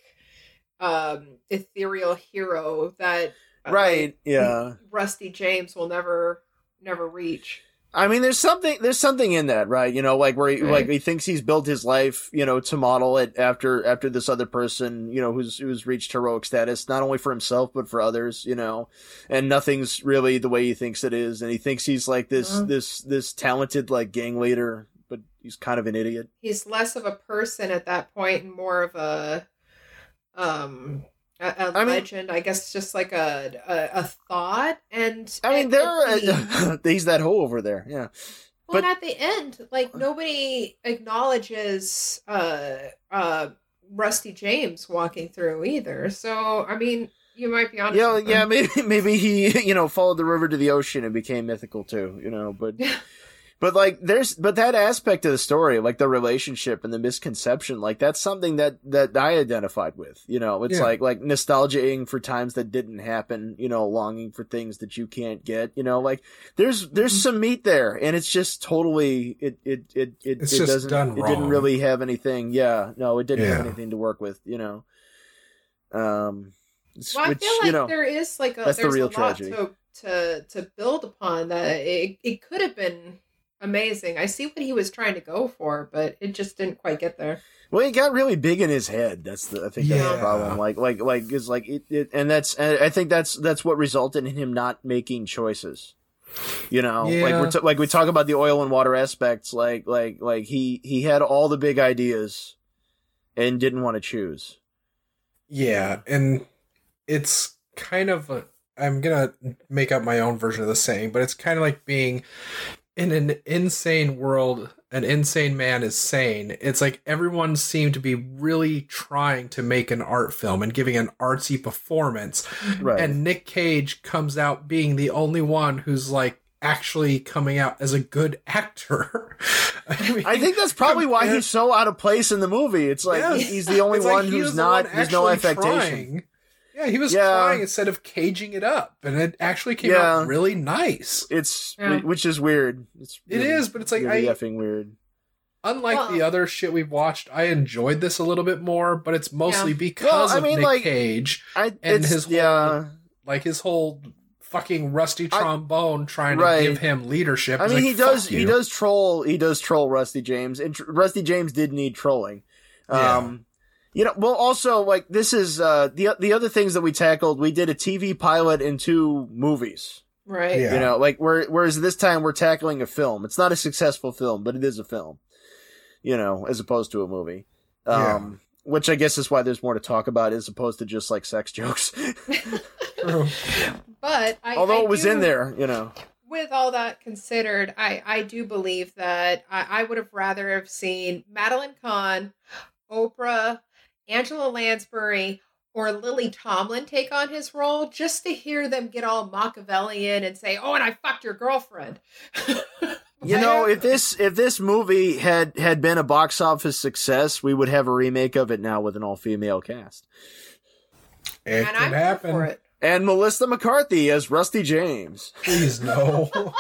um, ethereal hero that uh, Right? Yeah. Rusty James will never never reach. I mean, there's something there's something in that, right? You know, like where he, Right. like he thinks he's built his life, you know, to model it after after this other person, you know, who's who's reached heroic status, not only for himself but for others, you know, and nothing's really the way he thinks it is, and he thinks he's like this Mhm. this this talented like gang leader, but he's kind of an idiot. He's less of a person at that point and more of a um a, a I mean- I guess just like a a, a thought. And I mean, there at the- are he's that hole over there, yeah. Well, But- at the end, like nobody acknowledges uh uh Rusty James walking through either. So I mean, you might be honest. Yeah, yeah, maybe maybe he you know followed the river to the ocean and became mythical too, you know, but but like there's but that aspect of the story, like the relationship and the misconception, like that's something that that I identified with, you know. It's Yeah. like like nostalgizing for times that didn't happen, you know, longing for things that you can't get, you know, like there's there's Mhm. some meat there and it's just totally it it it it, It's it just doesn't done it didn't really have anything. Yeah, no, it didn't have anything to work with, you know. Um it's- Well, I feel like you know, there is like a that's the real a lot tragedy. to to to build upon that it it could have been amazing. I see what he was trying to go for, but it just didn't quite get there. Well, he got really big in his head. That's the I think that's the Yeah. problem. Like like like is like it, it and that's and I think that's that's what resulted in him not making choices. You know, like we're t- like we talk about the oil and water aspects. Like like like he he had all the big ideas and didn't want to choose. Yeah, and it's kind of a, I'm gonna make up my own version of the saying, but it's kind of like being in an insane world. An insane man is sane. It's like everyone seemed to be really trying to make an art film and giving an artsy performance, Right. and Nick Cage comes out being the only one who's like actually coming out as a good actor. I, mean, I think that's probably why he's so out of place in the movie. It's like Yes. he's the only It's one he who's the not. one There's no affectation. trying. Yeah, he was Yeah. trying instead of caging it up, and it actually came Yeah. out really nice. It's Yeah. which is weird. It's really- is, but it's like really I, effing weird. unlike Well- the other shit we've watched, I enjoyed this a little bit more, but it's mostly because Well, I of mean, Nick like- Cage, I And it's, his whole- yeah. like his whole fucking rusty I- trombone trying Right. to give him leadership. I mean, like, he does. He does troll. He does troll Rusty James, and tr- Rusty James did need trolling. Yeah. Um, you know. Well, also like this is uh the the other things that we tackled. We did a TV pilot and two movies. Right. Yeah. You know, like where whereas this time we're tackling a film. It's not a successful film, but it is a film. You know, as opposed to a movie. Um, which I guess is why there's more to talk about as opposed to just like sex jokes. But I Although I it was do- in there, you know. with all that considered, I, I do believe that I, I would have rather have seen Madeline Kahn, Oprah, Angela Lansbury, or Lily Tomlin take on his role just to hear them get all Machiavellian and say, "Oh, and I fucked your girlfriend." You know, if this if this movie had had been a box office success, we would have a remake of it now with an all female cast. It and could I'm here for happen. it. And Melissa McCarthy as Rusty James. Please no.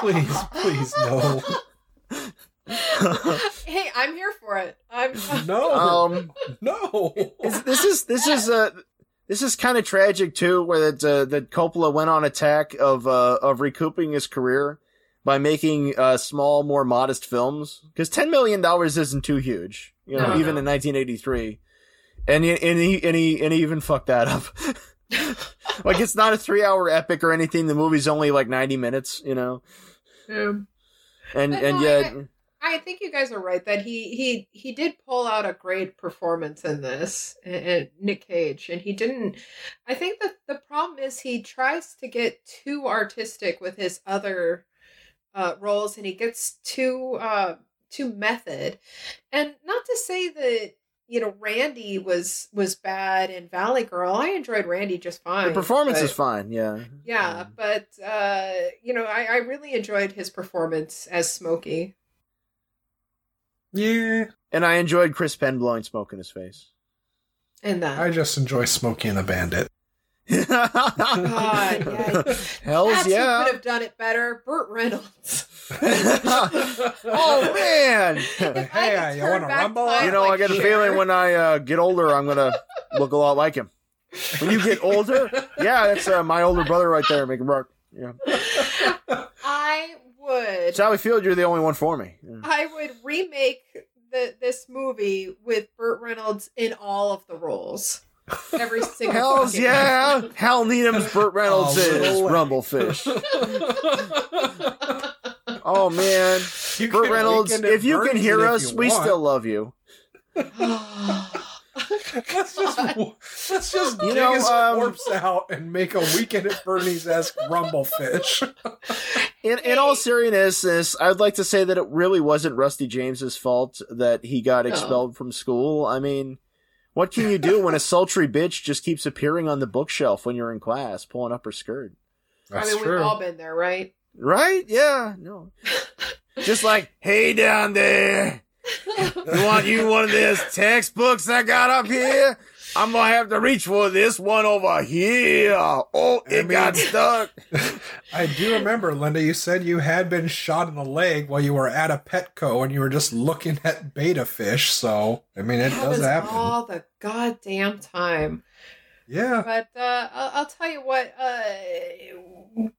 please, please no. Hey, I'm here for it. I'm No. um no. is- this is this is uh this is kind of tragic too where that uh, that Coppola went on attack of uh of recouping his career by making uh small more modest films cuz 10 million dollars isn't too huge, you know, No, even no. in 1983. And he, and he and he and he even fucked that up. like it's not a 3-hour epic or anything. The movie's only like 90 minutes, you know. Um, And But and no, yet I- I think you guys are right that he he he did pull out a great performance in this, and, Nick Cage, and he didn't. I think that the problem is he tries to get too artistic with his other uh, roles, and he gets too uh, too method. And not to say that you know Randy was was bad in Valley Girl. I enjoyed Randy just fine. the performance but- is fine, yeah. Yeah, Um, but uh, you know, I, I really enjoyed his performance as Smokey. Yeah. And I enjoyed Chris Penn blowing smoke in his face. And that. I just enjoy Smokey and the Bandit. God, yeah. Hells That's who yeah. could have done it better. Burt Reynolds. oh man. If I Hey, could uh, you wanna rumble? You know, I get got a feeling when I uh, get older, I'm gonna look a lot like him. When you get older, yeah, that's uh, my older brother right there, making rock. Yeah, would Sally Field, you're the only one for me. Yeah. I would remake the this movie with Burt Reynolds in all of the roles. Every single Hells fucking- yeah! Hal Needham's Burt Reynolds Oh, is Rumblefish. Oh man, You Burt Reynolds, if you can hear us, you we want. still love you. let's just let's just You dig know, his um, corpse out and make a weekend at Bernie's esque rumblefish. In in all seriousness, I would like to say that it really wasn't Rusty James's fault that he got No. expelled from school. I mean, what can you do when a sultry bitch just keeps appearing on the bookshelf when you're in class, pulling up her skirt? I mean, we've all been there, right? Right? Yeah. No. Just like, hey down there, you want you one of these textbooks I got up here? I'm gonna have to reach for this one over here. Oh, I it got stuck. I do remember, Linda, you said you had been shot in the leg while you were at a Petco and you were just looking at beta fish. So, I mean, it That does happen. all the goddamn time. Yeah. But uh, I'll, I'll tell you what. Uh,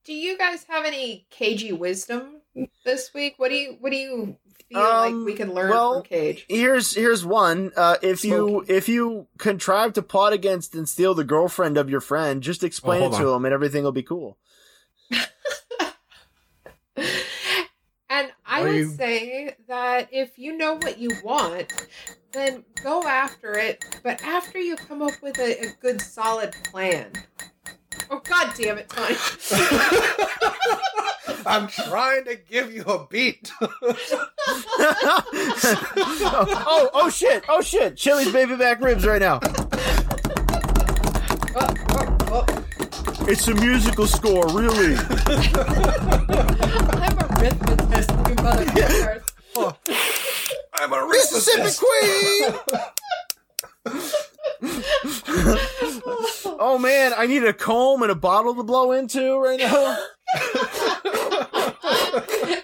do you guys have any cagey wisdom this week? What do you What do you feel Um, like we can learn well, from Cage? Here's here's one. Uh, if you if you contrive to plot against and steal the girlfriend of your friend, just explain Oh, it to on. him, and everything will be cool. And I Are would you- say that if you know what you want, then go after it. But after you come up with a, a good, solid plan. Oh God damn it, Tony! I'm trying to give you a beat. oh, oh shit! Oh shit! Chili's baby back ribs right now. Oh, oh, oh. It's a musical score, really. I'm a rhythmist, you motherfuckers. I'm a Mississippi Queen. oh man, I need a comb and a bottle to blow into right now.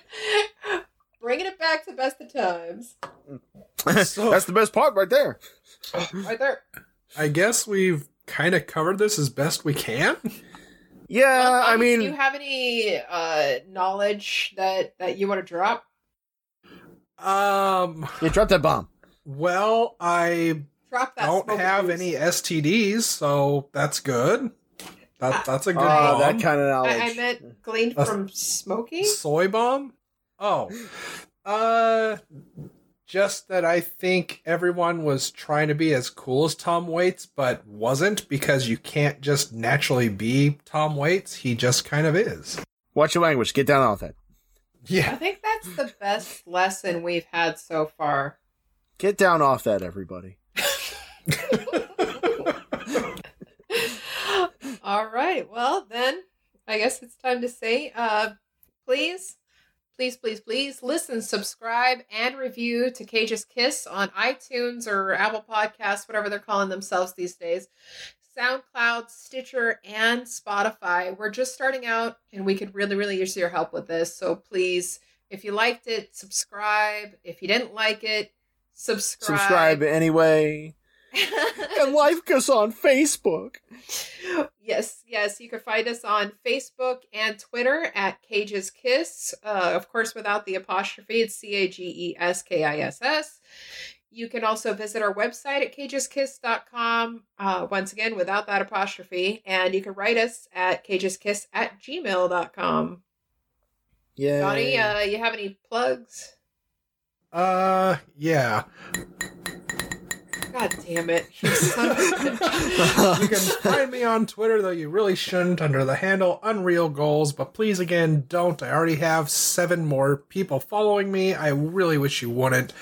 Bringing it back to best of times. So- That's the best part right there. Right there. I guess we've kind of covered this as best we can. Yeah, Well, I mean, do you have any uh, knowledge that that you want to drop? Um, yeah, drop that bomb. well, I Drop that. don't smoke have juice. any STDs, so that's good. That that's a good Oh, bomb. that kind of knowledge. I, I meant gleaned That's- from smoking. Soy bomb? Oh. Uh just that I think everyone was trying to be as cool as Tom Waits, but wasn't because you can't just naturally be Tom Waits. He just kind of is. Watch your language. Get down off that. Yeah. I think that's the best lesson we've had so far. Get down off that, everybody. All right. Well, then I guess it's time to say, uh, please, please, please, please listen, subscribe, and review to Cage's Kiss on iTunes or Apple Podcasts, whatever they're calling themselves these days. SoundCloud, Stitcher, and Spotify. We're just starting out, and we could really, really use your help with this. So please, if you liked it, subscribe. If you didn't like it, subscribe. Subscribe anyway. And like us on Facebook. yes, yes. You can find us on Facebook and Twitter at Cage's Kiss. Uh, of course, without the apostrophe, it's C A G E S K I S S. You can also visit our website at cageskiss.com, uh, once again, without that apostrophe. And you can write us at cageskiss at gmail.com. Yeah. Johnny, uh, you have any plugs? Uh yeah. God damn it. You son of a bitch. You can find me on Twitter, though you really shouldn't, under the handle Unreal Goals. But please, again, don't. I already have seven more people following me. I really wish you wouldn't.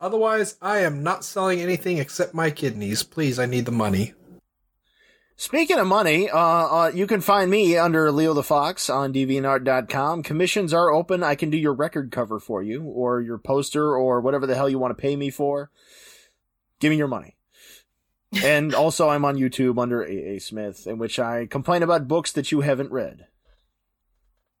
Otherwise, I am not selling anything except my kidneys. Please, I need the money. Speaking of money, uh, uh, you can find me under Leo the Fox on DeviantArt.com. Commissions are open. I can do your record cover for you, or your poster, or whatever the hell you want to pay me for. Give me your money. and also, I'm on YouTube under AA Smith, in which I complain about books that you haven't read.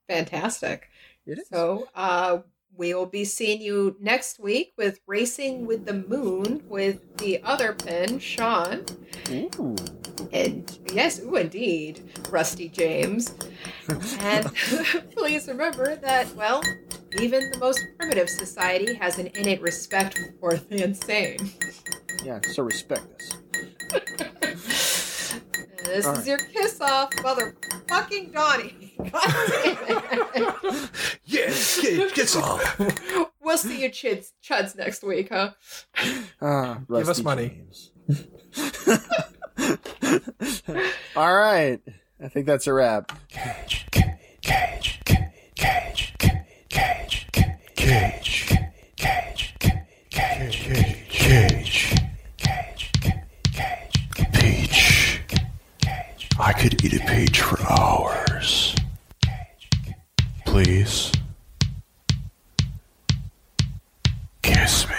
Fantastic. It is. So, uh, we will be seeing you next week with Racing with the Moon with the other Penn, Sean. Ooh. And yes, ooh, indeed, Rusty James. and please remember that, well, Even the most primitive society has an innate respect for the insane. Yeah, so respect us. This All is right. your kiss off, motherfucking Donnie. God damn it. Yes, get, get off. We'll see you chids, chuds next week, huh? Ah, Give us Rusty money. All right. I think that's a wrap. Cage, cage, cage, cage, cage, cage, cage, cage, peach. I could eat a peach for hours. Please kiss me.